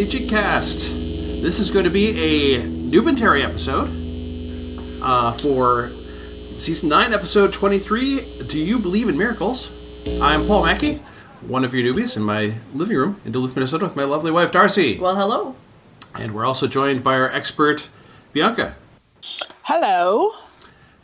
welcome back. This is going to be a Newbentary episode uh, for season 9, episode 23 Do You Believe in Miracles? I'm Paul Mackey, one of your newbies in my living room in Duluth, Minnesota, with my lovely wife Darcy. Well, hello. And we're also joined by our expert, Bianca. Hello.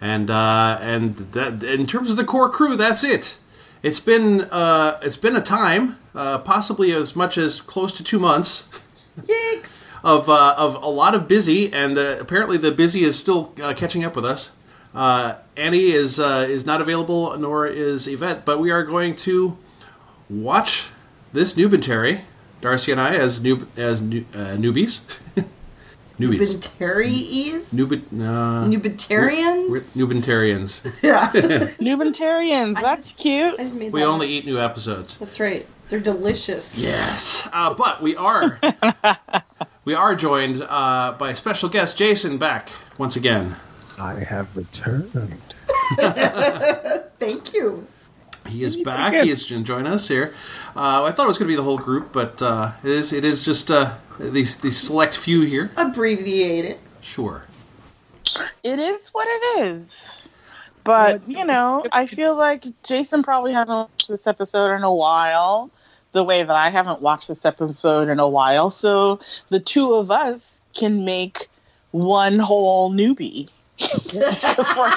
And uh, and that, in terms of the core crew, that's it. It's been uh, it's been a time, uh, possibly as much as close to two months Yikes. of uh, of a lot of busy, and uh, apparently the busy is still uh, catching up with us. Uh, Annie is uh, is not available, nor is Yvette, but we are going to watch this Newbentary, Darcy and I, as noob as new, uh, newbies, newbies, Newbentarians? Nubit, uh, Nubitarians? we're Newbentarians. yeah. Newbentarians. That's I cute. just made we that only up. eat new episodes. That's right. They're delicious. Yes, uh, but we are we are joined uh, by special guest Jason back once again. I have returned. Thank you. He is back. He is joining us here. Uh, I thought it was going to be the whole group, but uh, it is it is just uh, these these select few here. Abbreviated. Sure. It is what it is. But, you know, I feel like Jason probably hasn't watched this episode in a while, the way that I haven't watched this episode in a while. So the two of us can make one whole newbie. we're,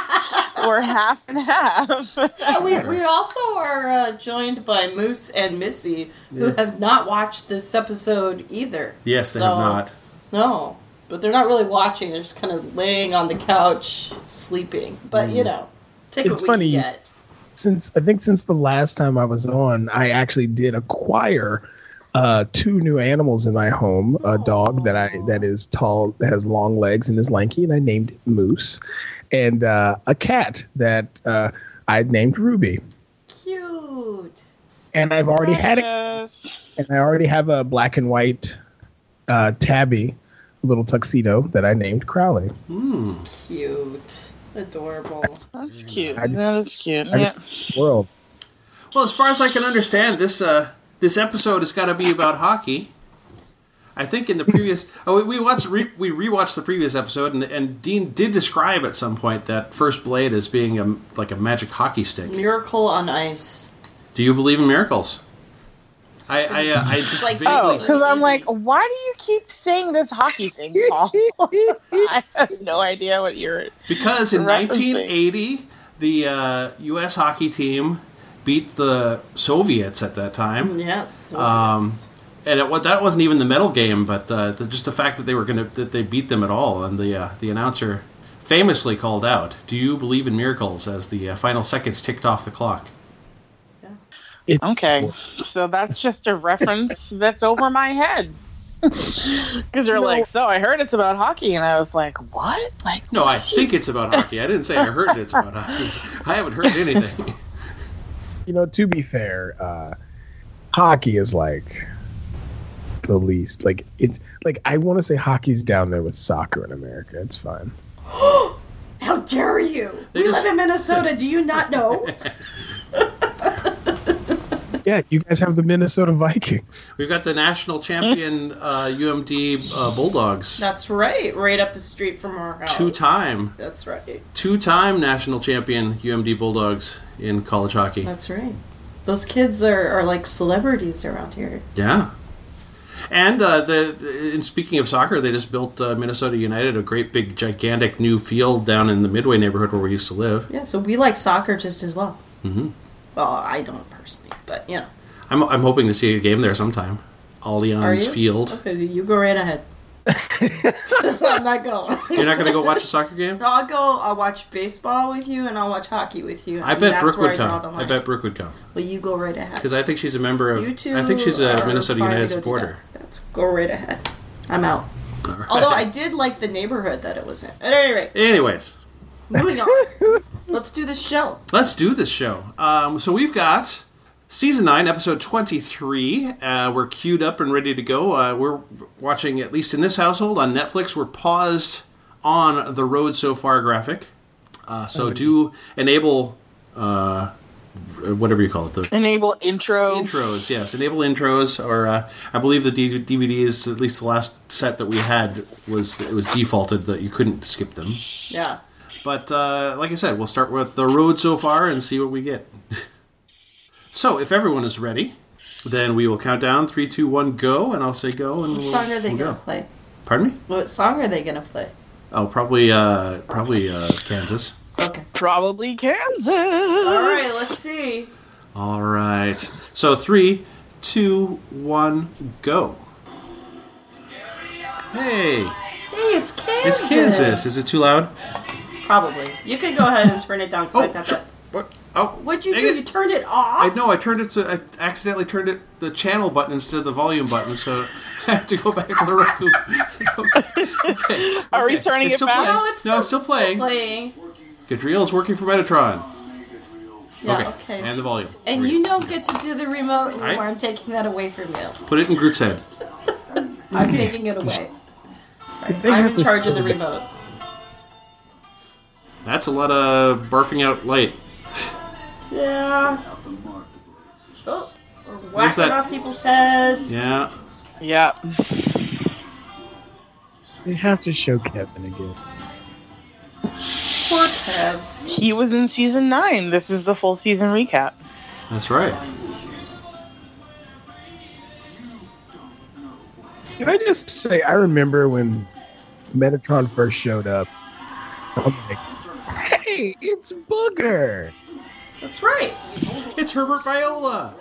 we're half and half. Uh, we, we also are uh, joined by Moose and Missy, who have not watched this episode either. Yes, they have not. No. But they're not really watching. They're just kind of laying on the couch, sleeping. But, you know, take It's what we funny. can get. Since I think since the last time I was on, I actually did acquire uh, two new animals in my home. A dog that I that is tall, that has long legs and is lanky, and I named Moose, and uh, a cat that uh, I named Ruby. Cute. And I've already had it, and I already have a black and white uh, tabby, little tuxedo that I named Crowley. Cute. Adorable. That's cute. I just- That is cute. Yeah. just. Well, as far as I can understand, this uh, this episode has got to be about hockey. I think in the previous, oh, we we watched re, we rewatched the previous episode, and, and Dean did describe at some point that first blade as being a like a magic hockey stick. Miracle on ice. Do you believe in miracles? I I, uh, I just Like- vaguely, Oh, because I'm like, why do you keep saying this hockey thing, Paul? I have no idea what you're. because in 1980 the uh, U.S. hockey team beat the Soviets at that time. Yes. Um, and it, that wasn't even the medal game, but uh, the, just the fact that they were going to that they beat them at all, and the uh, the announcer famously called out, "Do you believe in miracles?" as the uh, final seconds ticked off the clock. It's Okay, so that's just a reference that's over my head. Because they're No. like, so I heard it's about hockey, and I was like, what? Like, No, I think it's about hockey. I didn't say I heard it's about hockey. I haven't heard anything. you know, to be fair, uh, hockey is like the least. Like it's like I want to say hockey's down there with soccer in America. It's fine. How dare you? They we just- live in Minnesota. Do you not know? Yeah, you guys have the Minnesota Vikings. We've got the national champion uh, UMD uh, Bulldogs, That's right. Right up the street from our house. two time, That's right. two time national champion UMD Bulldogs in college hockey. That's right. Those kids are, are like celebrities around here. Yeah. And uh, the, the and speaking of soccer, they just built uh, Minnesota United a great big gigantic new field down in the Midway neighborhood where we used to live. Yeah, so we like soccer just as well. Mm-hmm. Well, I don't personally, but you know. I'm I'm hoping to see a game there sometime. Are Allianz you? Field. Okay, you go right ahead. I'm not going. You're not going to go watch a soccer game? I'll go. I'll watch baseball with you, and I'll watch hockey with you. I and bet Brooke would I come. I bet Brooke would come Well, you go right ahead. because I think she's a member of. You two. I think she's a Minnesota United supporter. that. That's go right ahead. I'm out. Although I did like the neighborhood that it was in. At any rate, Anyways, moving on. Let's do this show. let's do this show. Um, so we've got season nine, episode twenty-three. Uh, we're queued up and ready to go. Uh, we're watching, at least in this household, on Netflix. We're paused on the road so far graphic. Uh, so do enable uh, whatever you call it, the Enable intro. intros. Yes, enable intros, or uh, I believe the D- DVDs, at least the last set that we had, was it was defaulted that you couldn't skip them. Yeah. But uh, like I said, we'll start with the road so far and see what we get. so, if everyone is ready, then we will count down three, two, one, go, and I'll say go, and What we'll, song are they we'll gonna go. play? Pardon me? What song are they gonna play? Oh, probably, uh, probably uh, Kansas. Okay. Probably Kansas. All right. Let's see. All right. So three, two, one, go. Hey, Hey, it's Kansas. it's Kansas. Is it too loud? Probably. You can go ahead and turn it down. 'cause I Oh, got sure. that. What? Oh, What'd you do? it. You turned it off. I know. I turned it to. I accidentally turned it the channel button instead of the volume button, so I have to go back to the Roku. okay. okay. Are we turning It's it still back? Playing. No, it's no, it's still playing. Still playing. Gadreel's working for Metatron. Yeah. okay. Okay. And the volume. And you don't get to do the remote anymore. Right. I'm taking that away from you. Put it in Groot's head. I'm taking it away. They I'm in charge of the remote. That's a lot of barfing out light. Yeah. Oh, we're whacking that? off people's heads. Yeah. Yeah. They have to show Kevin again. Poor Kevs. He was in season nine. This is the full season recap. That's right. Can I just say, I remember when Metatron first showed up. I'm like, hey, it's Booger. That's right. It's Herbert Viola.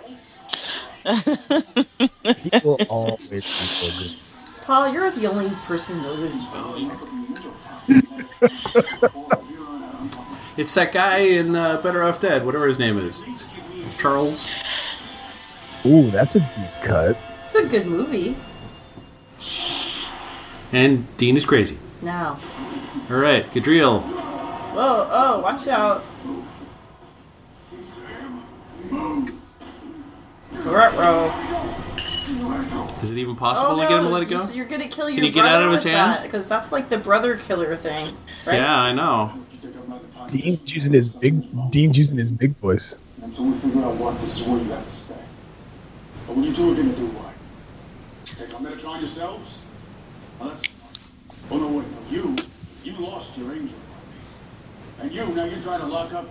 He will always be Booger. Paul, you're the only person who knows his name. It's that guy in uh, Better Off Dead, whatever his name is. Charles. Ooh, that's a deep cut. It's a good movie. And Dean is crazy. Now. All right, Gadreel. Whoa, oh, watch out. Ruh-roh. Is it even possible Oh, to get him to let it go? Oh, you- You're gonna kill your Can he get out of his hand? Because that's like the brother killer thing, right? Yeah, I know. Dean's using his big. Dean's using his big voice. Until we figure out what this is where you have to stay. But when you do, we're gonna do what? Take on Metatron yourselves? Us? Oh no, wait, no, you, you lost your angel. And you, now you're trying to lock up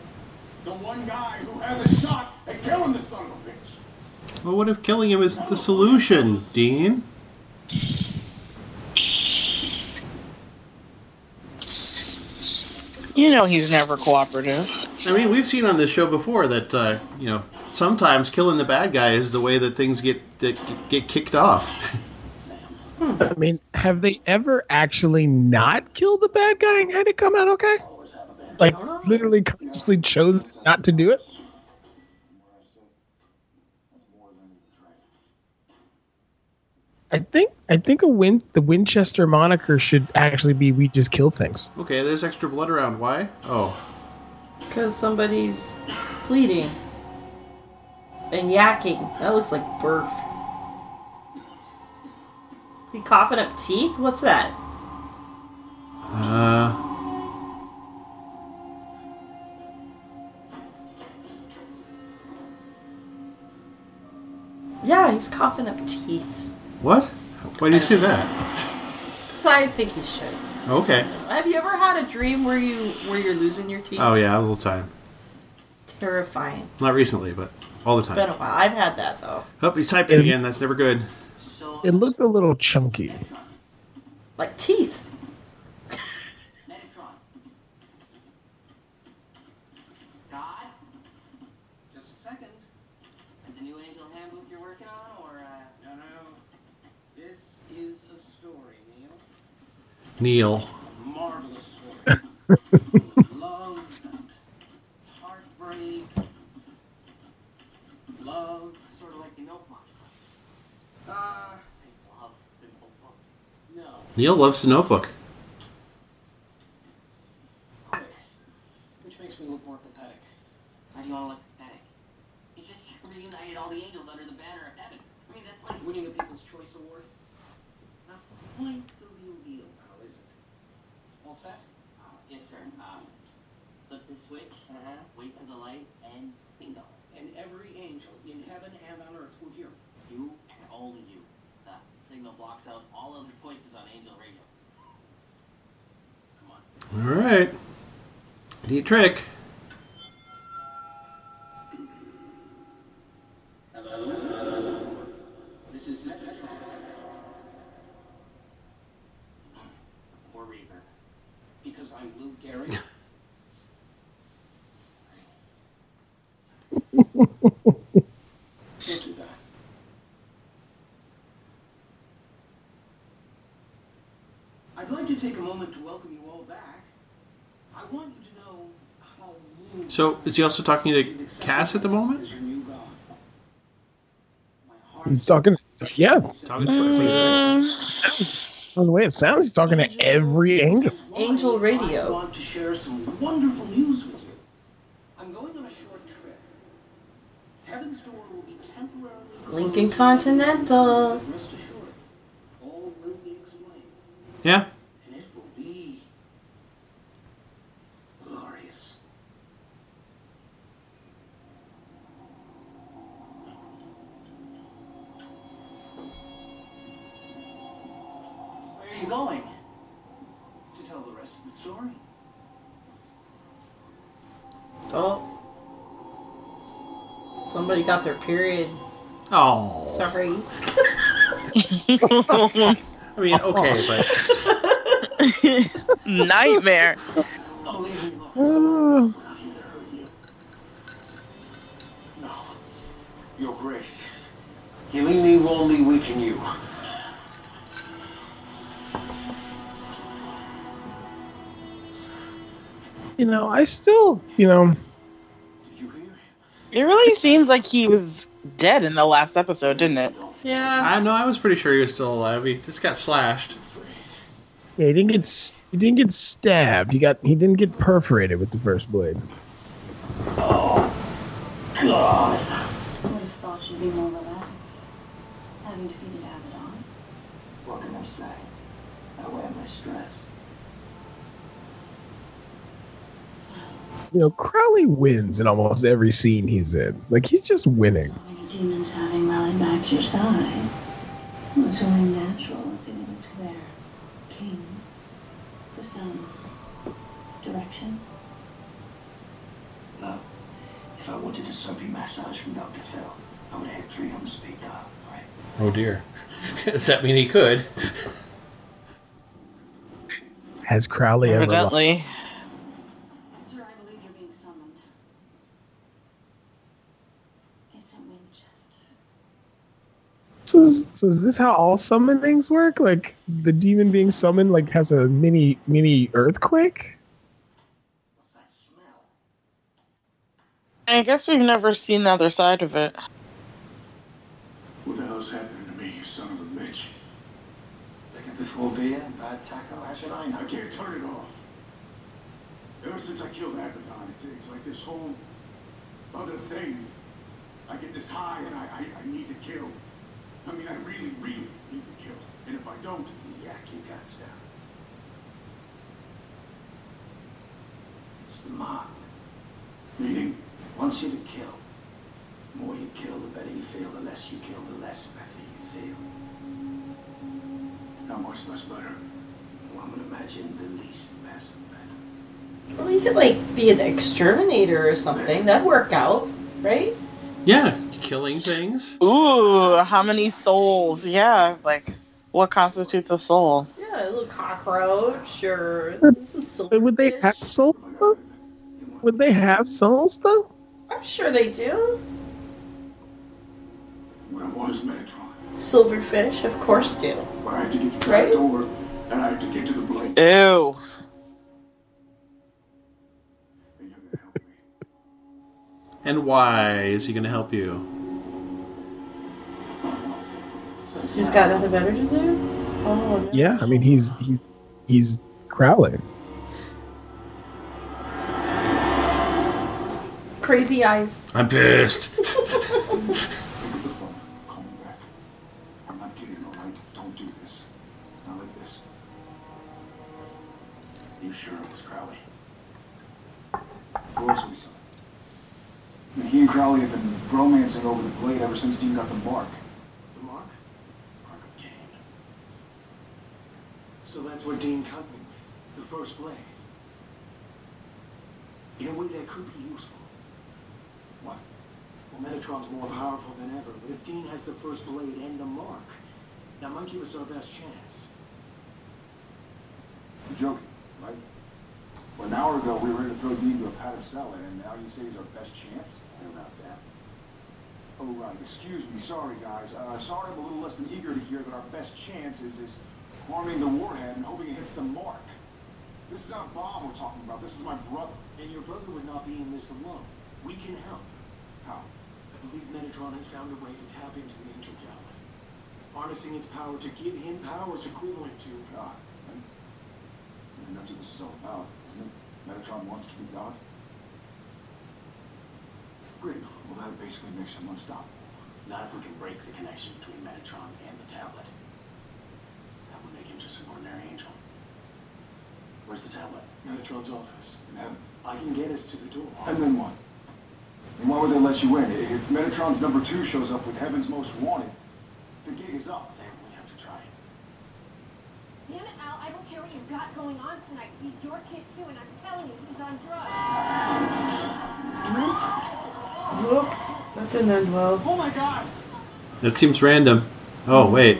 the one guy who has a shot at killing the son of a bitch. Well, what if killing him is the solution, Dean? You know he's never cooperative. I mean, we've seen on this show before that uh, you know sometimes killing the bad guy is the way that things get that get kicked off. I mean, have they ever actually not killed the bad guy and had it come out okay? Like, literally consciously chose not to do it? I think I think a win the Winchester moniker should actually be "We just kill things." okay, there's extra blood around. Why? Oh, Because somebody's bleeding. And yakking. That looks like birth. He coughing up teeth? What's that? uh, Yeah, he's coughing up teeth. what? Why do you say that? Because I think he should. Okay. Have you ever had a dream where you where you're losing your teeth? Oh yeah, all the time. Terrifying. Not recently, but all the It's been time. a while. I've had that though. Oh, he's typing again. That's never good. It looked a little chunky. Like teeth. Metatron. God? Just a second. And the new Angel Handbook you're working on, or, uh... No, no. This is a story, Neil. Neil. A marvelous story. Love and heartbreak. Love, sort of like the notebook. Uh, I love the notebook. No. Neil loves the Notebook. Which makes me look more pathetic. Why do you want to look pathetic? He just reunited all the angels under the banner of heaven. I mean, that's like winning a People's Choice Award. Not quite the real deal now, is it? All set? Uh, yes, sir. Um, Flip this switch, Uh-huh. wait for the light, and bingo. And every angel in heaven and on earth will hear me. You and only you. The signal blocks out all other voices on angel radio. Come on. All right. Neat trick. This is or Reaper. Because I'm Lou Gehrig. Don't do that. I'd like to take a moment to welcome you all back. I want you to know how Lou So is he also talking to Cass at the moment? is your new god. My heart He's talking. Yeah. Talking to Sounds, from mm. the way it sounds, he's talking to every angel. Angel Radio. I want to share some wonderful news with you. I'm going on a short trip. Heaven's Door will be temporarily Lincoln. Continental. Somebody got their period. Oh. Sorry. I mean, okay, but Nightmare. I'll leave you alone. Not here to hurt you. No. Your Grace. Healing me will only weaken you. you know, I still, you know, really seems like he was dead in the last episode, didn't it? Yeah. I know I was pretty sure he was still alive. He just got slashed. yeah, he didn't get he didn't get stabbed. He got he didn't get perforated with the first blade. Oh, God. I would have thought you'd be more relaxed, having defeated Abaddon. What can I say? I wear my stress. You know, Crowley wins in almost every scene he's in. Like he's just winning. So demons having rallied back to your side. It's only natural that they would look to their king for some direction. Love, if I wanted a soapy massage from Dr. Phil, I would hit three on the speed dial, right? Oh dear. Does that mean he could? Has Crowley ever? Evidently. Sir, I believe you're being summoned. It's at Winchester. So is, so is this how all summonings work? Like the demon being summoned like has a mini mini earthquake? What's that smell? I guess we've never seen the other side of it. What the hell's happening to me, you son of a bitch? Liquor before beer, bad taco, how should I know? I can't turn it off. Ever since I killed Abaddon, it's, it's like this whole other thing. I get this high and I, I, I need to kill. I mean, I really, really need to kill. And if I don't, Yak your guts down. It's the mark. meaning, Wants you to kill. The more you kill, the better you feel. The less you kill, the less better you feel. how much less better? One would imagine the least best better. Well, you could like be an exterminator or something. That'd work out, right? Yeah, killing things. Ooh, how many souls? Yeah, like what constitutes a soul? Yeah, a little cockroach or some But would they have souls though? Would they have souls though? I'm sure they do. What I want is Metatron. Silverfish, of course, do. But I have to get to that Right? door, and I have to get to the blade. Ew. And why is he going to help you? He's got nothing better to do. Oh, no. Yeah, I mean he's he's he's Crowley. Crazy eyes. I'm pissed. Pick up the phone. Call me back. I'm not kidding, all right? Don't do this. Not like this. You sure it was Crowley? course we saw. I mean, he and Crowley have been romancing over the blade ever since Dean got the mark. The mark? Mark of Cain. So that's what Dean cut me with. The first blade. In a way that could be useful. What? Well, Metatron's more powerful than ever, but if Dean has the first blade and the mark, Now, Monkey us our best chance. You're joking, right? Well, an hour ago we were ready to throw Dean to a padded cell, and now you say he's our best chance? You're not Sam. Oh, right. Excuse me. Sorry, guys. Uh, sorry I'm a little less than eager to hear that our best chance is, is harming the warhead and hoping it hits the mark. This is not a bomb we're talking about. This is my brother. And your brother would not be in this alone. We can help. How? I believe Metatron has found a way to tap into the Angel Tablet, harnessing its power to give him powers equivalent to God. And, I mean, that's what this is all about, isn't it? Metatron wants to be God. Great. Well, that basically makes him unstoppable. Not if we can break the connection between Metatron and the tablet. That would make him just an ordinary angel. Where's the tablet? Metatron's office. In heaven. I can get us to the door. And then what? And why would they let you in? If Metatron's number two shows up with Heaven's Most Wanted, the gig is up. Sam, we have to try. Damn it, Al, I don't care what you've got going on tonight. He's your kid too, and I'm telling you, he's on drugs. Whoops, that didn't end well. Oh my god! That seems random. Oh wait.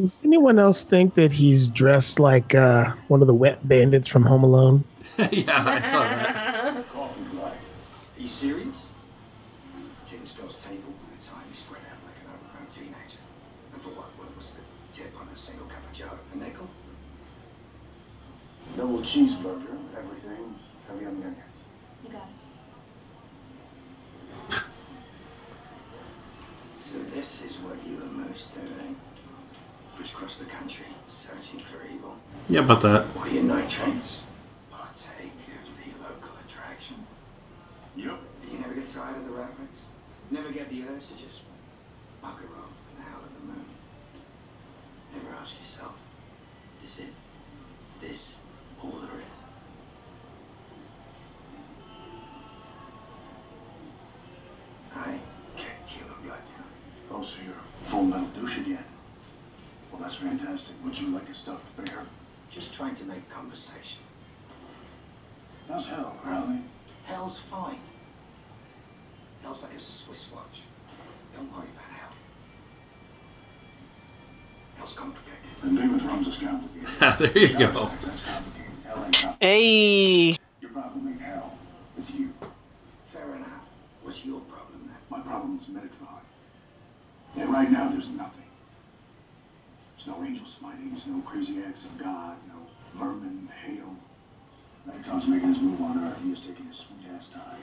Does anyone else think that he's dressed like uh, one of the wet bandits from Home Alone? yeah, I saw that. Coffee black. Are you serious? Tin Scott's table with the tiny spread out like an overgrown teenager. And for what? What was the tip on a single cup of joe? A nickel? Double cheeseburger, everything heavy on the onions. You got it. So this is what you and Moose do, eh? Crisscross the country, searching for evil. Yeah, about that. Uh, what are your night trains? Partake of the local attraction. Yep. You never get tired of the rat race? Never get the urge to just bugger off and howl at the moon? Never ask yourself, is this it? Is this all there is? I can't kill a blood Oh, so you're full metal douche again. Well, that's fantastic. Would you like a stuffed bear? Just trying to make conversation. How's hell, Crowley? Hell's fine. Hell's like a Swiss watch. Don't worry about hell. Hell's complicated. And Game of Thrones is complicated. there you go. sex, that's complicated. Hell ain't complicated. Hey, Your problem ain't hell. It's you. Fair enough. What's your problem then? My problem is Metatron. And right now, there's nothing. There's no angel smiting, no crazy acts of God, no vermin, hail. Metatron's making his move on Earth. He is taking his sweet ass time.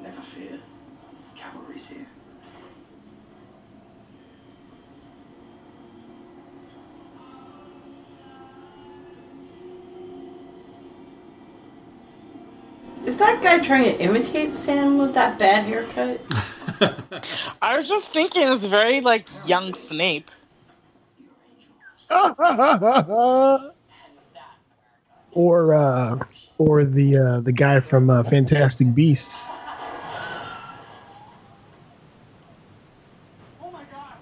Never fear. Cavalry's here. Is that guy trying to imitate Sam with that bad haircut? I was just thinking it's very like young Snape. or uh, or the uh, the guy from uh, Fantastic Beasts. Oh my god!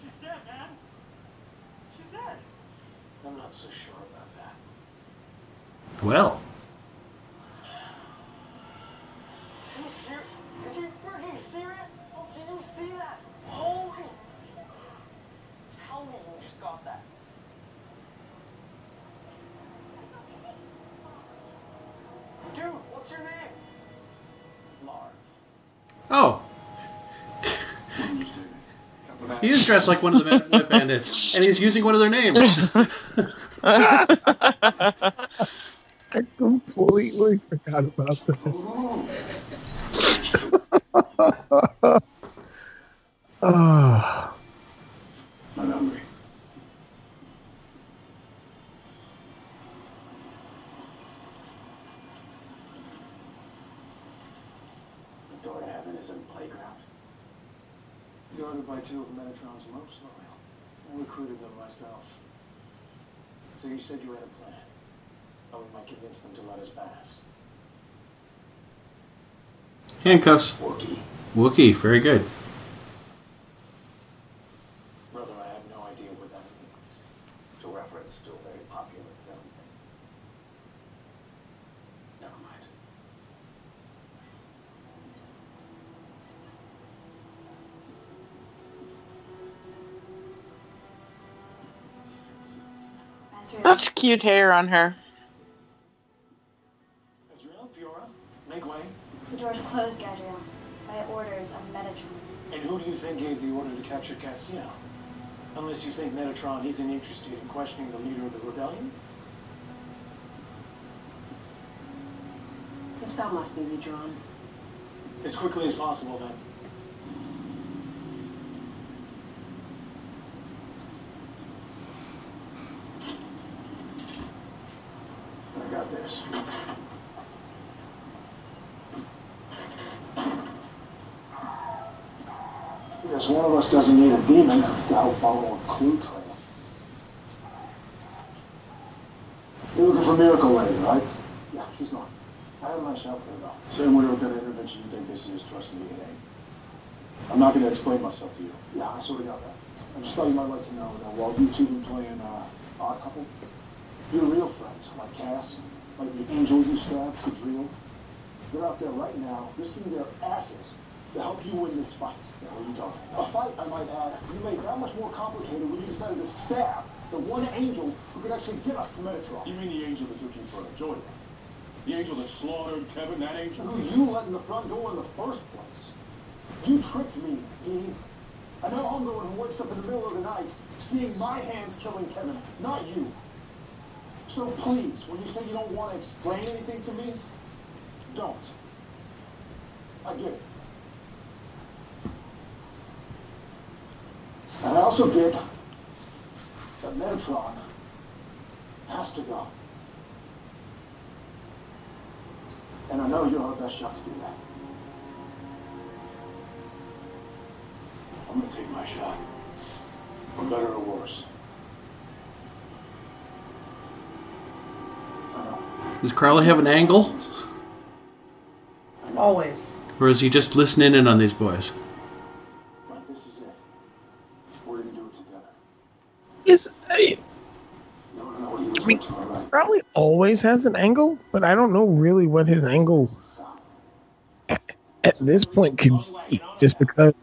She's dead, man! She's dead! I'm not so sure about that. Well, Are you serious? Is he freaking serious? Oh, did you see that? Holy! Tell me you just got that. Dude, what's your name? Lars. oh, he is dressed like one of the Wet- Wet Bandits, and he's using one of their names. I completely forgot about that. Ah, I'm hungry. The door to heaven is a playground. Guarded by two of Metatron's most loyal. I recruited them myself. So you said you had a plan. How we might convince them to let us pass. Handcuffs. Wookie. Wookie. Very good. Brother, I have no idea what that means. It's a reference to a very popular film. Never mind. That's cute hair on her. Closed, Gadreel. By orders of Metatron. And who do you think gave the order to capture Castiel? Unless you think Metatron isn't interested in questioning the leader of the rebellion? The spell must be redrawn. As quickly as possible, then. I got this. Yes, one of us doesn't need a demon to help follow a clue trail. You're looking for Miracle Lady, right? Yeah, she's not. I had my with her though. Same way kind of intervention you think this is, trust me, it ain't. I'm not gonna explain myself to you. Yeah, I sort of got that. I just thought you might like to know that while you two been playing uh, odd couple, you're real friends, like Cass, like the angel you stabbed, Gadreel. They're out there right now, risking their asses to help you win this fight. Yeah, what are you talking about? A fight, I might add, you made that much more complicated when you decided to stab the one angel who could actually get us to Metatron. You mean the angel that took you for a joyride? The angel that slaughtered Kevin, that angel? Who you let in the front door in the first place. You tricked me, Dean. And now I'm the one who wakes up in the middle of the night seeing my hands killing Kevin, not you. So please, when you say you don't want to explain anything to me, don't. I get it. And I also get that Metatron has to go. And I know you're our best shot to do that. I'm gonna take my shot. For better or worse. I know. Does Crowley have an angle? Always. Or is he just listening in on these boys? Always has an angle, but I don't know really what his angle at this point could be. Just because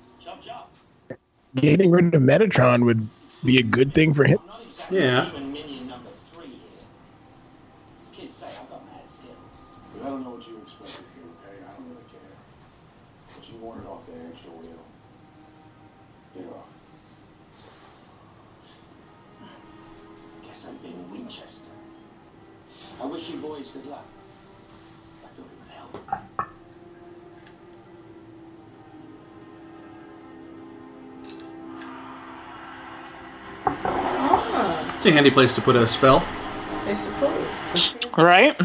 getting rid of Metatron would be a good thing for him. Yeah. Handy place to put a spell. I suppose. Right?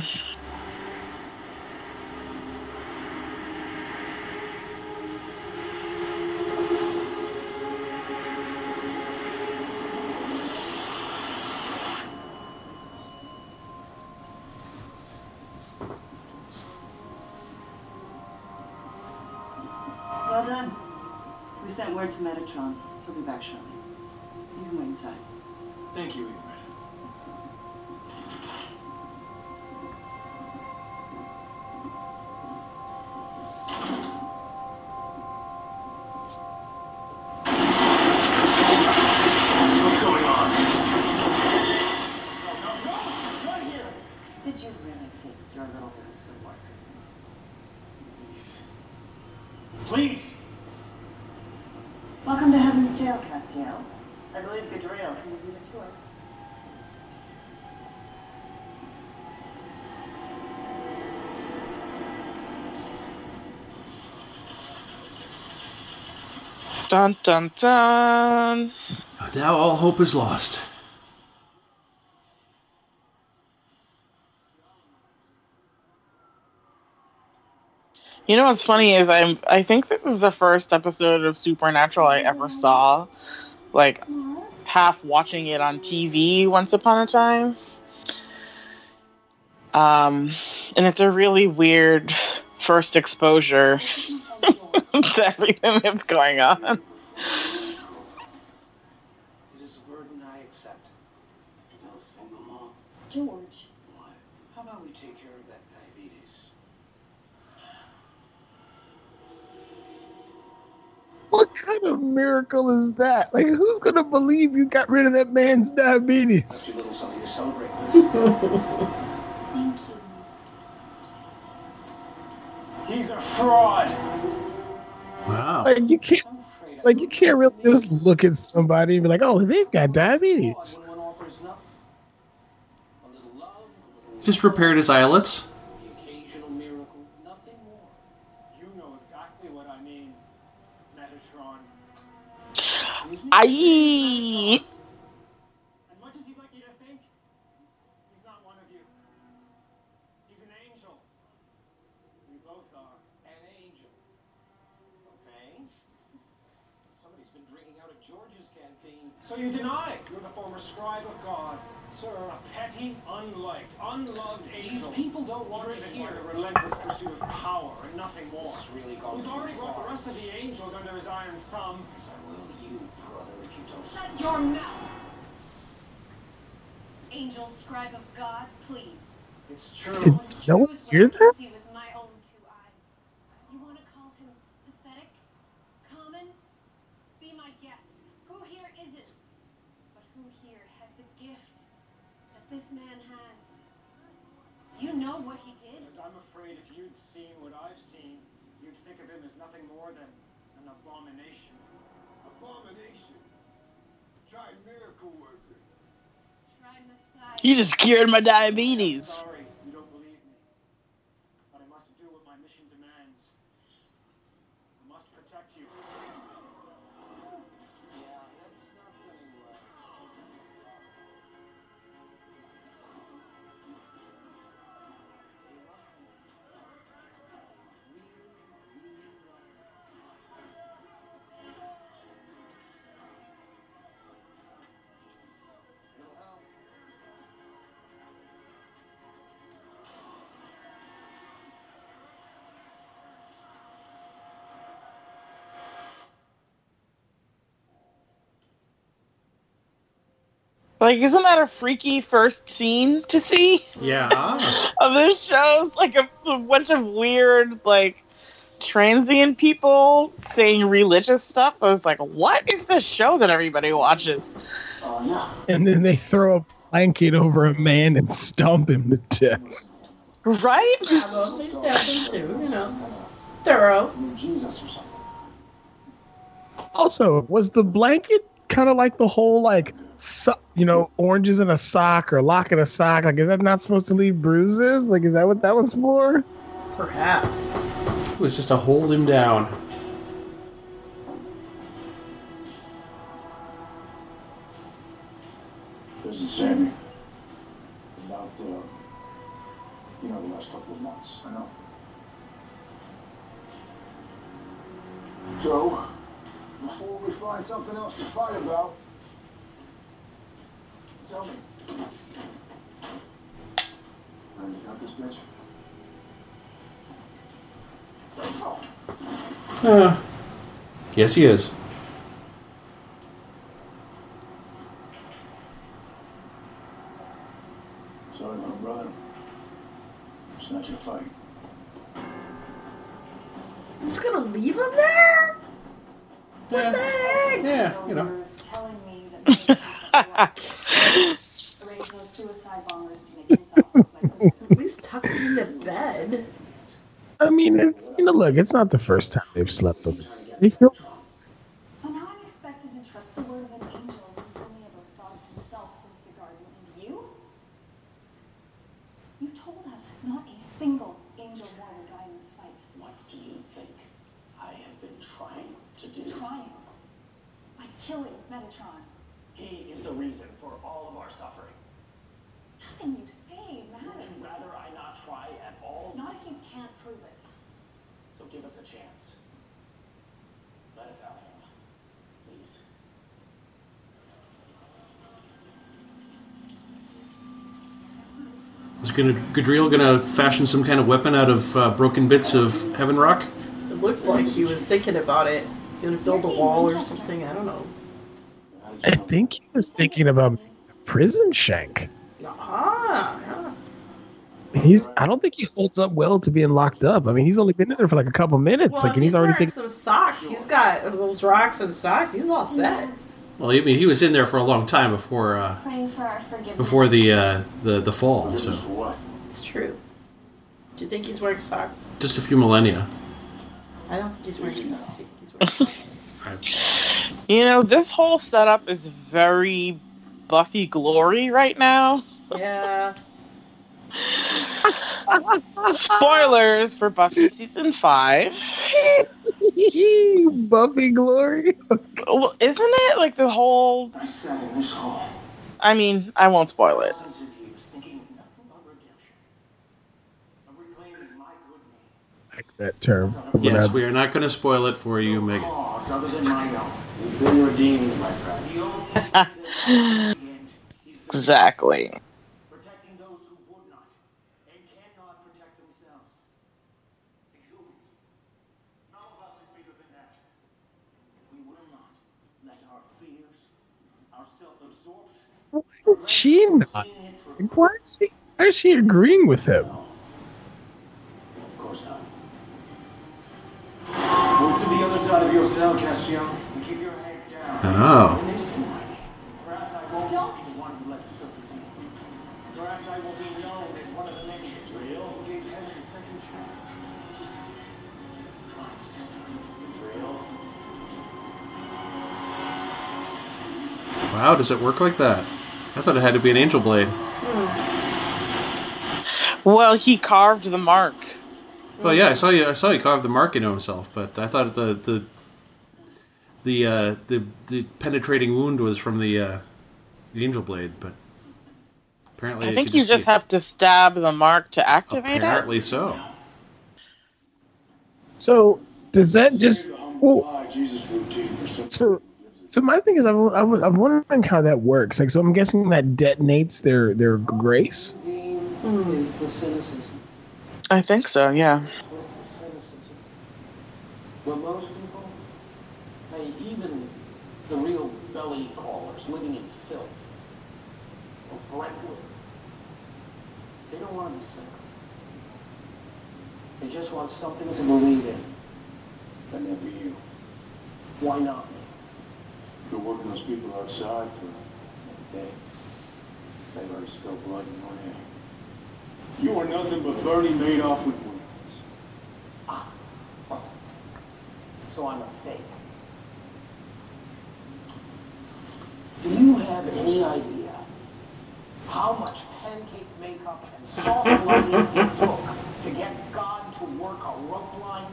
Dun dun dun. Now all hope is lost. You know what's funny is I'm I think this is the first episode of Supernatural I ever saw. Like half watching it on TV once upon a time. Um and it's a really weird first exposure to everything that's going on. It is a burden I accept. No single mom. George. Why? How about we take care of that diabetes? What kind of miracle is that? Like, who's gonna believe you got rid of that man's diabetes? A little something to celebrate with. Thank you. He's a fraud. Wow. Like, you can't, I'm afraid I like, you can't really just look at somebody and be like, "Oh, they've got diabetes." When one offers nothing. A So you deny you're the former scribe of God. Sir, A petty, unliked, unloved angel. these people don't want to hear. by the relentless pursuit of power and nothing more. This has really gone Who's already brought the rest of the angels under his iron thumb. Yes, I will you, brother, if you don't Shut your mouth. Angel, scribe of God, please. It's true. Did What's no one true is hear that? see with my own two eyes. You want to call him pathetic? Common? Be my guest. Who here isn't? But who here has the gift that this man has? You know what he did? And I'm afraid if you'd seen what I've seen, you'd think of him as nothing more than an abomination. Abomination. Try miracle worker. Try Messiah. You just cured my diabetes. Like, isn't that a freaky first scene to see Yeah. of this show? Like a, a bunch of weird, like transient people saying religious stuff. I was like, what is this show that everybody watches? Oh, yeah. And then they throw a blanket over a man and stomp him to death. Right? Yeah, well, they stabbed him too, you know. Thorough. Jesus or something. Also, was the blanket kind of like the whole like, so, you know, oranges in a sock or lock in a sock? Like, is that not supposed to leave bruises? Like, is that what that was for? Perhaps. It was just to hold him down. This is Sammy. About, uh, you know, the last couple of months. I know. So, before we find something else to fight about, tell me. Ready to cut this bitch? Oh, Uh, yes, he is. sorry, little brother. It's not your fight. Just gonna leave him there? Yeah. Uh, Thanks. Yeah, you know. You're telling me that Mary arranged those suicide bombers to make himself look the At least tuck him into bed. I mean, it's, you know, look, it's not the first time they've slept over. They feel So now I'm expected to trust the word of an angel who's only ever thought of himself since the garden. And you? You told us not a single angel warrior died in this fight. What do you think I have been trying to do? Trying. Metatron. He is the reason for all of our suffering. Nothing you say Would matters. you rather I not try at all? Not if you can't prove it. So give us a chance. Let us out him. Please. Is gonna Gadreel gonna fashion some kind of weapon out of uh, broken bits of Heaven Rock? It looked like he was thinking about it. He's gonna build a wall or something. I don't know. I think he was thinking about prison shank. Ah, yeah. He's. I don't think he holds up well to being locked up. I mean, he's only been in there for like a couple minutes. Well, like, and he's already wearing thinking. some socks. He's got those rocks and socks. He's all set. Well, I mean, he was in there for a long time before uh, Praying for our forgiveness. before the uh, the the fall. So what? It's true. Do you think he's wearing socks? just a few millennia. I don't think he's wearing socks. I think he's wearing socks. You know, this whole setup is very Buffy Glory right now. Yeah. Spoilers for Buffy season five. Buffy glory. Well, isn't it like the whole? I sat in this hall. I mean, I won't spoil it. Thousands of years thinking of nothing but redemption. Of reclaiming my good name. like that term. Yes, When we are not going to spoil it for you, Megan. Cause other than my own. You've been redeemed, my friend. The only thing that matters in the end is the Exactly. protecting those who would not and cannot protect themselves. The humans. None of us is bigger than that. We will not let our fears, our self-absorption, Why is she not? Why is she? Why is she agreeing with him? Of course not. Move to the other side of your cell, Castiel, and keep your head down. Oh. And perhaps I won't be the one who let the. Perhaps I will be known as one of the many who gave heaven a second chance. My. Wow, does it work like that? I thought it had to be an angel blade. Well, he carved the mark. Well, yeah, I saw you. I saw you carve the mark into himself, but I thought the the the uh, the the penetrating wound was from the uh, the angel blade, but apparently I think could you just just be- have to stab the mark to activate it. apparently so. So does that just? Well, Jesus routine for some so, so my thing is, I'm, I'm, I'm wondering how that works. Like, so I'm guessing that detonates their their grace. Redeemed is the cynicism. I think so. Yeah. It's with the cynicism. But most people, hey, even the real belly crawlers living in filth, or Brentwood, they don't want to be cynical. They just want something to believe in. And that'd be you. Why not Been working those people outside for a day. They've already spilled blood in your name. You are nothing but Bernie Madoff with wings. Ah, oh. So I'm a fake. Do you have any idea how much pancake makeup and soft lighting it took to get God to work a rope line?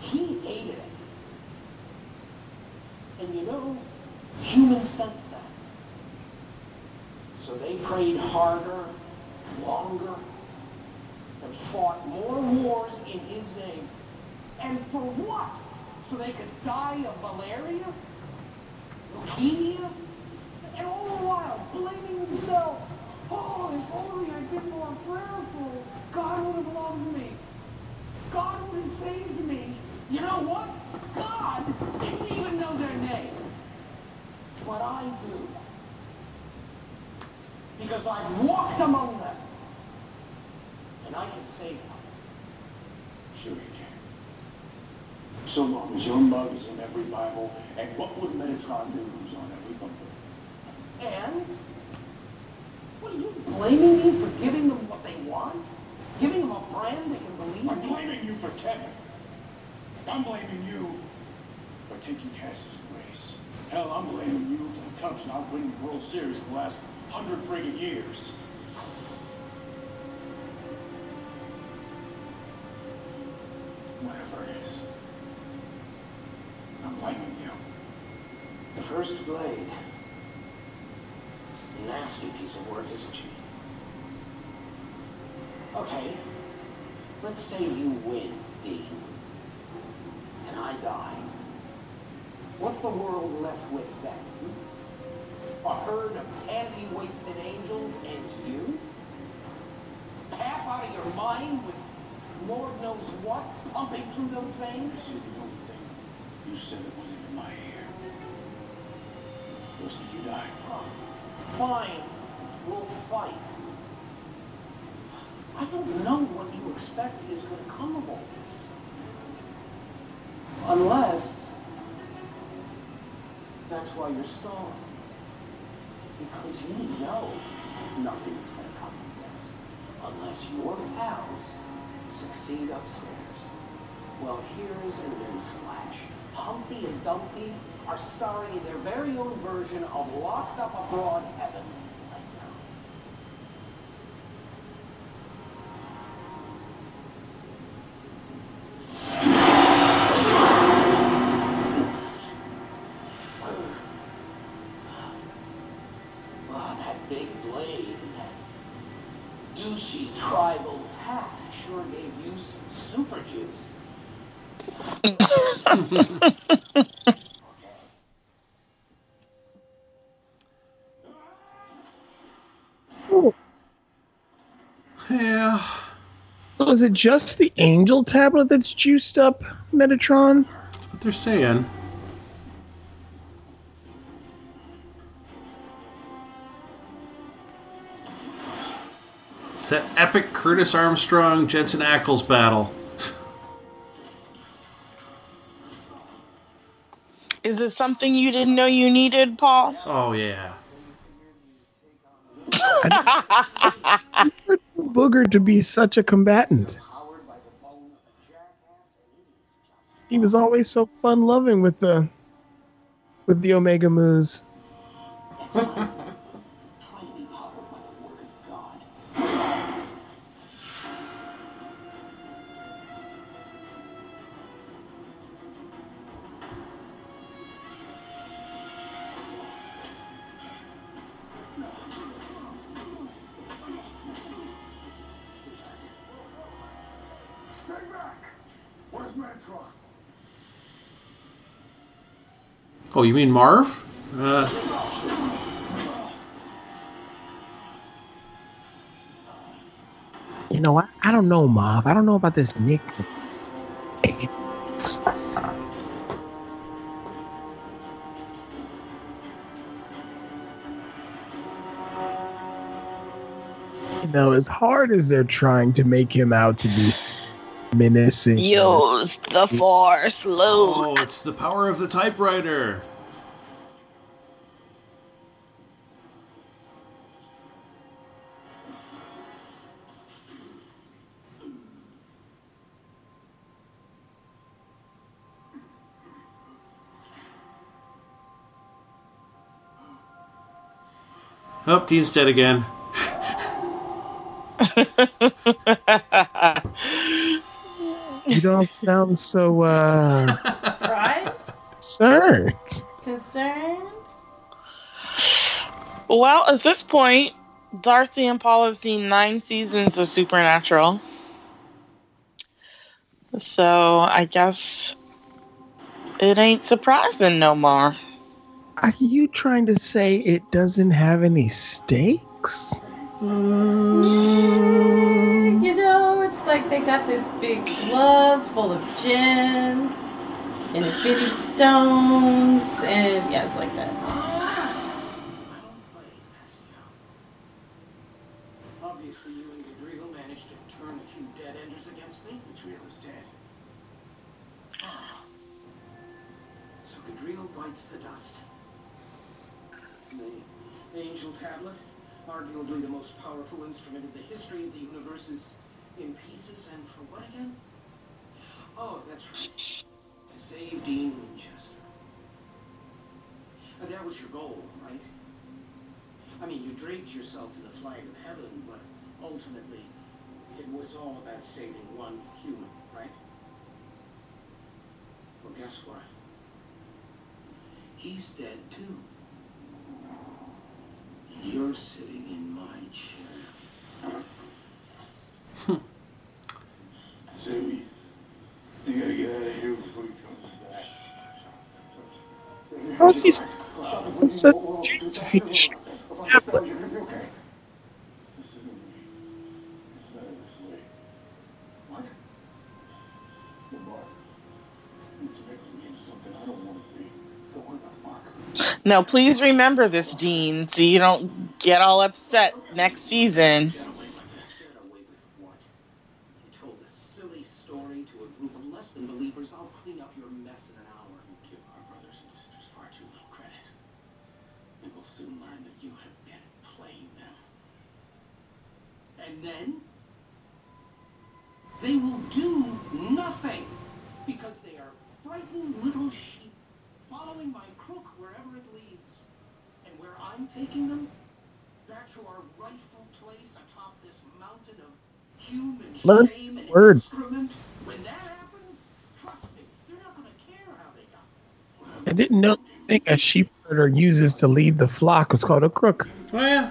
He hated it. And you know, humans sense that. So they prayed harder, longer, and fought more wars in his name. And for what? So they could die of malaria? Leukemia? And all the while blaming themselves. Oh, if only I'd been more prayerful, God would have loved me. God would have saved me. You know what? God didn't even know their name. But I do. Because I've walked among them. And I can save them. Sure you can. So long as your mug is in every Bible, and what would Metatron do who's on every bumper? And? What are you blaming me for giving them what they want? Giving them a brand they can believe in? I'm blaming you for Kevin. I'm blaming you for taking Cass's place. Hell, I'm blaming you for the Cubs not winning the World Series in the last hundred friggin' years. Whatever it is, I'm blaming you. The first blade. Nasty piece of work, isn't she? Okay. Let's say you win, Dean. And I die. What's the world left with then? A herd of panty-waisted angels and you? Half out of your mind with Lord knows what pumping through those veins? You see, the only thing you said that went into my ear was that you died. Fine, we'll fight. I don't know what you expect is going to come of all this. Unless that's why you're stalling. Because you know nothing's going to come of this unless your pals succeed upstairs. Well, here's a news flash. Humpty and Dumpty are starring in their very own version of Locked Up Abroad Heaven douchey tribal tat sure gave you some super juice. Yeah. So is it just the angel tablet that's juiced up, Metatron? That's what they're saying. It's that epic Curtis Armstrong Jensen Ackles battle. Is it something you didn't know you needed, Paul? Oh yeah. Booger to be such a combatant. He was always so fun loving with the with the Omega moves. Oh, you mean Marv? Uh, You know what? I don't know, Marv. I don't know about this Nick. You know, as hard as they're trying to make him out to be menacing, Use the force, Luke. oh, it's the power of the typewriter. Oh, Dean's dead again. you don't sound so uh Surprised? concerned. Concerned? Well, at this point, Darcy and Paul have seen nine seasons of Supernatural. So I guess it ain't surprising no more. Are you trying to say it doesn't have any stakes? You like they got this big glove full of gems and infinity stones, and yeah, it's like that. Obviously, you and Gadreel managed to turn a few dead enders against me. Gadreel is dead. Ah. So Gadreel bites the dust. The Angel Tablet, arguably the most powerful instrument in the history of the universe, is in pieces, and for what again? Oh, that's right. To save Dean Winchester. And that was your goal, right? I mean, you draped yourself in the flag of heaven, but ultimately, it was all about saving one human, right? Well, guess what? He's dead too. You're sitting in my chair. Sammy, you gotta get out of here before he comes back. Sammy, How is he? What's a chance if he just tablet? You're gonna be okay. Listen to me. It's better this way. What? The mark. It's making me into something I don't want to mark. Now, please remember this, Dean, so you don't get all upset next season. Get away with this. Get away with what? You told a silly story to a group of less than believers. I'll clean up your mess in an hour. You give our brothers and sisters far too little credit. And we'll soon learn that you have been playing them. And then they will do nothing because they are frightened little sheep following my crook wherever it leads. And where I'm taking them, back to our rightful place atop this mountain of human Learn shame and word. excrement. When that happens, trust me, they're not going to care how they got. I didn't know the a sheep herder uses to lead the flock was called a crook. Oh yeah.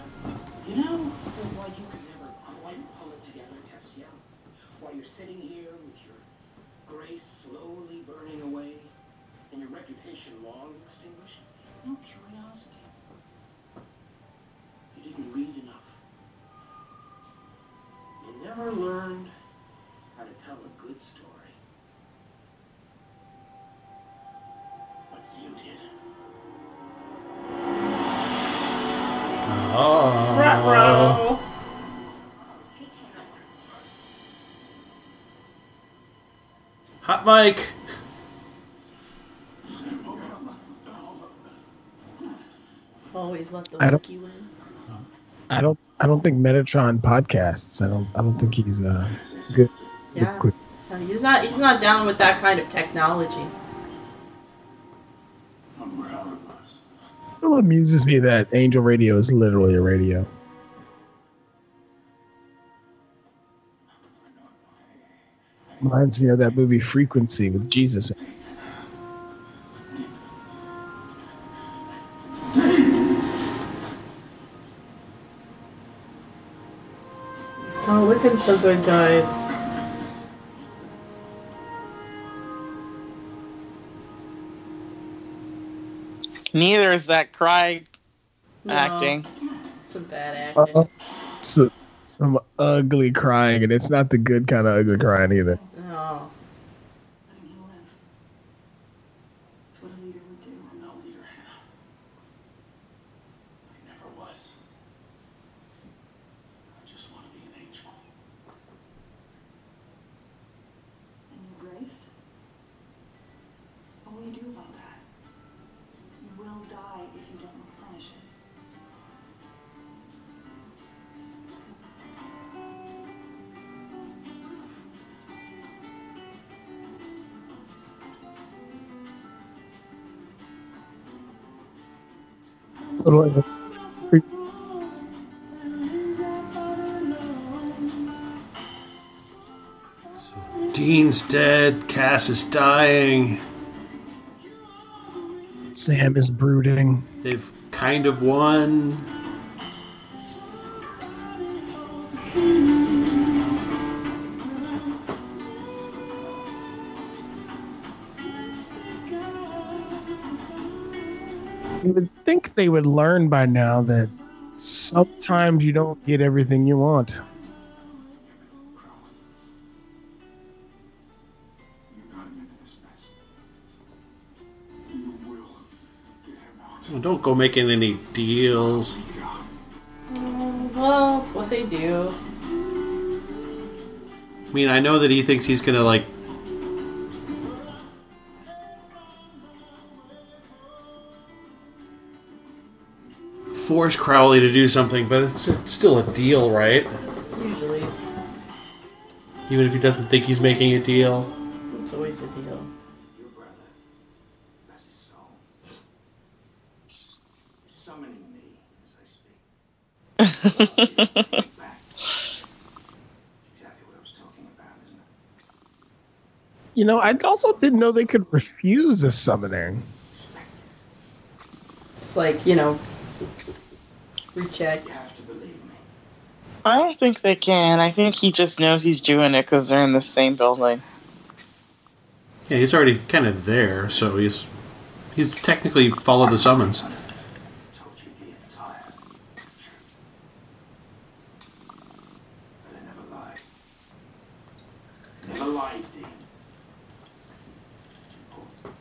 Metatron podcasts. I don't. I don't think he's uh good. Yeah. good- No, he's not. He's not down with that kind of technology. I'm proud of us. It amuses me that Angel Radio is literally a radio. Reminds me of that movie Frequency with Jesus. So good, guys. Neither is that cry No. acting. Some bad acting. Uh, so, some ugly crying, and it's not the good kind of ugly crying either. No. Little Dean's dead. Cass is dying. Sam is brooding. They've kind of won. They would learn by now that sometimes you don't get everything you want. You got him into this mess. You will get him out. Well, don't go making any deals. Mm, Well, it's what they do. I mean, I know that he thinks he's gonna like. Force Crowley to do something, but it's, it's still a deal, right? Usually, Even if he doesn't think he's making a deal. it's always a deal. Your brother, bless his soul, is summoning me as I speak. Take back. It's exactly what I was talking about, isn't it? You know, I also didn't know they could refuse a summoning. It's like you know rechecked. I don't think they can. I think he just knows he's doing it because they're in the same building. Yeah, he's already kind of there, so he's he's technically followed the summons. Never lied, Dean. It's important.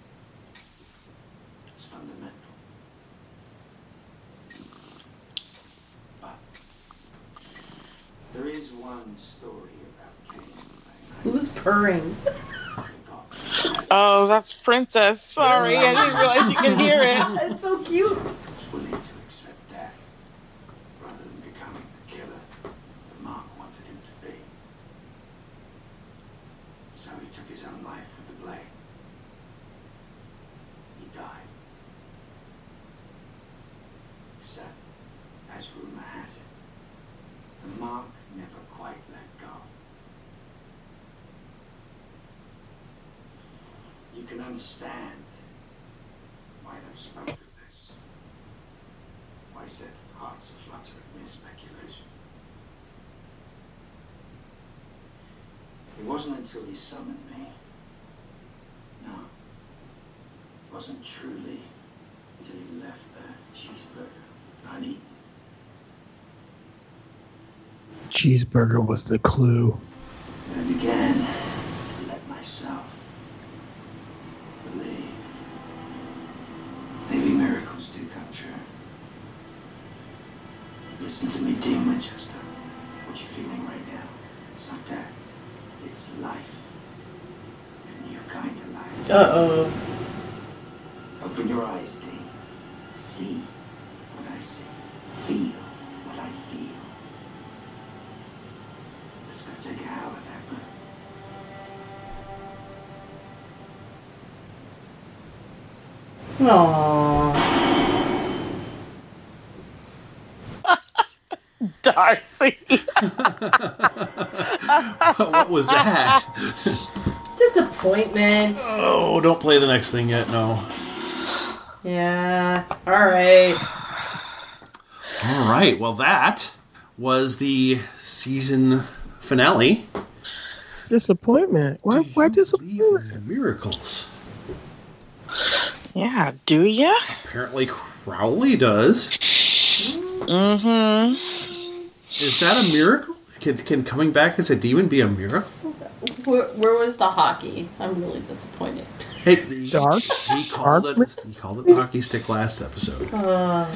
It's fundamental. But there is one story about Cain. Who's purring? Oh, that's Princess. Sorry, I didn't realize you could hear it. it's so cute. was willing to accept death rather than becoming the killer that Mark wanted him to be. So he took his own life with the blade. He died. Except, as rumor has it, the Mark never quite let go. You can understand why I spoke of this. Why set hearts aflutter at mere speculation. It wasn't until he summoned me. No. It wasn't truly until he left the cheeseburger uneaten. Cheeseburger was the clue. And I of life. Uh oh. Open your eyes, Dean. See what I see. Feel what I feel. Let's go take a howl at that moon. Aww. Darcy. what was that? Disappointment. Oh, don't play the next thing yet. No. Yeah. All right. All right. Well, that was the season finale. Disappointment. Why? Why disappointment? Miracles. Yeah, do you? Apparently, Crowley does. Mm-hmm. Is that a miracle? Can, can coming back as a demon be a miracle? Where, where was the hockey? I'm really disappointed. Hey, Dark. He called it. He called it the hockey stick last episode. Uh,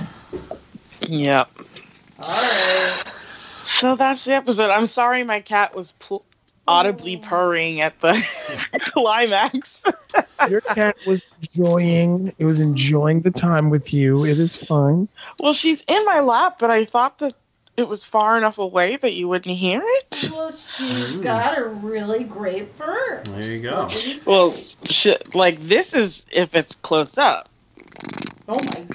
Yep. all right. So that's the episode. I'm sorry my cat was pl- audibly purring at the climax. Your cat was enjoying. It was enjoying the time with you. It is fine. well, she's in my lap, but I thought that it was far enough away that you wouldn't hear it. Well, she's hmm. got a really great fur. There you go. Well, sh- like this is if it's close up. Oh my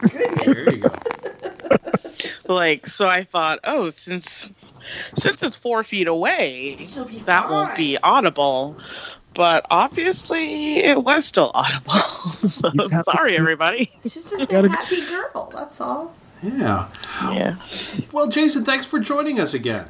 goodness. There you go. Like so, I thought, oh, since since it's four feet away, She'll be that won't be audible. But obviously, it was still audible. so You have to- sorry, everybody. She's just Gotta- a happy girl. That's all. Yeah. Yeah. Well, Jason, thanks for joining us again.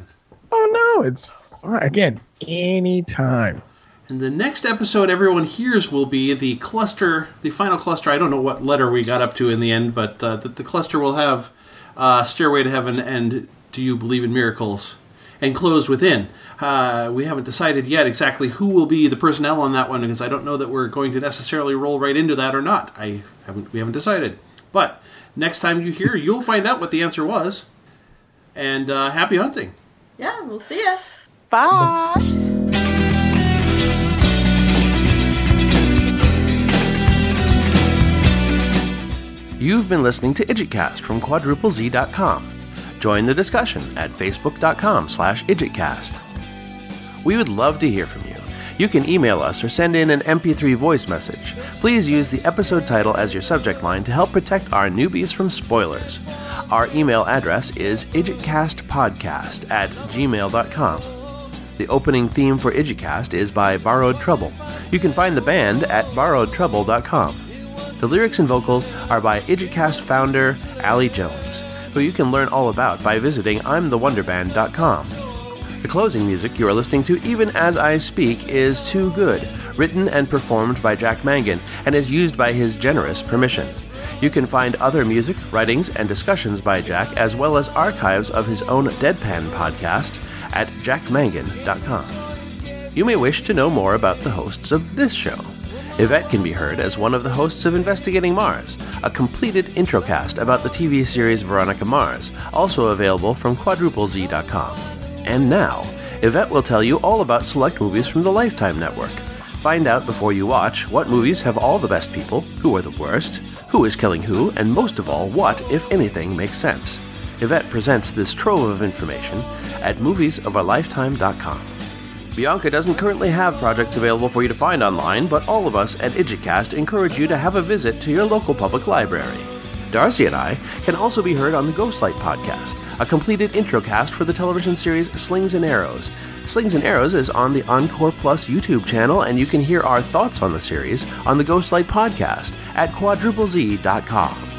Oh no, it's fine. Again, anytime. And the next episode everyone hears will be the cluster, the final cluster. I don't know what letter we got up to in the end, but uh, the, the cluster will have uh, Stairway to Heaven and Do You Believe in Miracles enclosed within. Uh, we haven't decided yet exactly who will be the personnel on that one because I don't know that we're going to necessarily roll right into that or not. I haven't. We haven't decided. But next time you hear, you'll find out what the answer was. And uh, happy hunting. Yeah, we'll see ya. Bye. You've been listening to IdjitCast from quadruplez.com. Join the discussion at facebook.com slash idjitcast. We would love to hear from you. You can email us or send in an MP3 voice message. Please use the episode title as your subject line to help protect our newbies from spoilers. Our email address is idjitcastpodcast at gmail.com. The opening theme for IdjitCast is by Borrowed Trouble. You can find the band at borrowedtrouble.com. The lyrics and vocals are by IdjitCast founder Ali Jones, who you can learn all about by visiting I'mTheWonderBand.com. The closing music you are listening to even as I speak is Too Good, written and performed by Jack Mangan, and is used by his generous permission. You can find other music, writings, and discussions by Jack, as well as archives of his own Deadpan podcast at jackmangan.com. You may wish to know more about the hosts of this show. Yvette can be heard as one of the hosts of Investigating Mars, a completed introcast about the TV series Veronica Mars, also available from quadruplez.com. And now, Yvette will tell you all about select movies from the Lifetime Network. Find out before you watch what movies have all the best people, who are the worst, who is killing who, and most of all, what, if anything, makes sense. Yvette presents this trove of information at moviesofarlifetime.com. Bianca doesn't currently have projects available for you to find online, but all of us at IdjitCast encourage you to have a visit to your local public library. Darcy and I can also be heard on the Ghostlight podcast, a completed introcast for the television series Slings and Arrows. Slings and Arrows is on the Encore Plus YouTube channel, and you can hear our thoughts on the series on the Ghostlight podcast at quadruplez.com.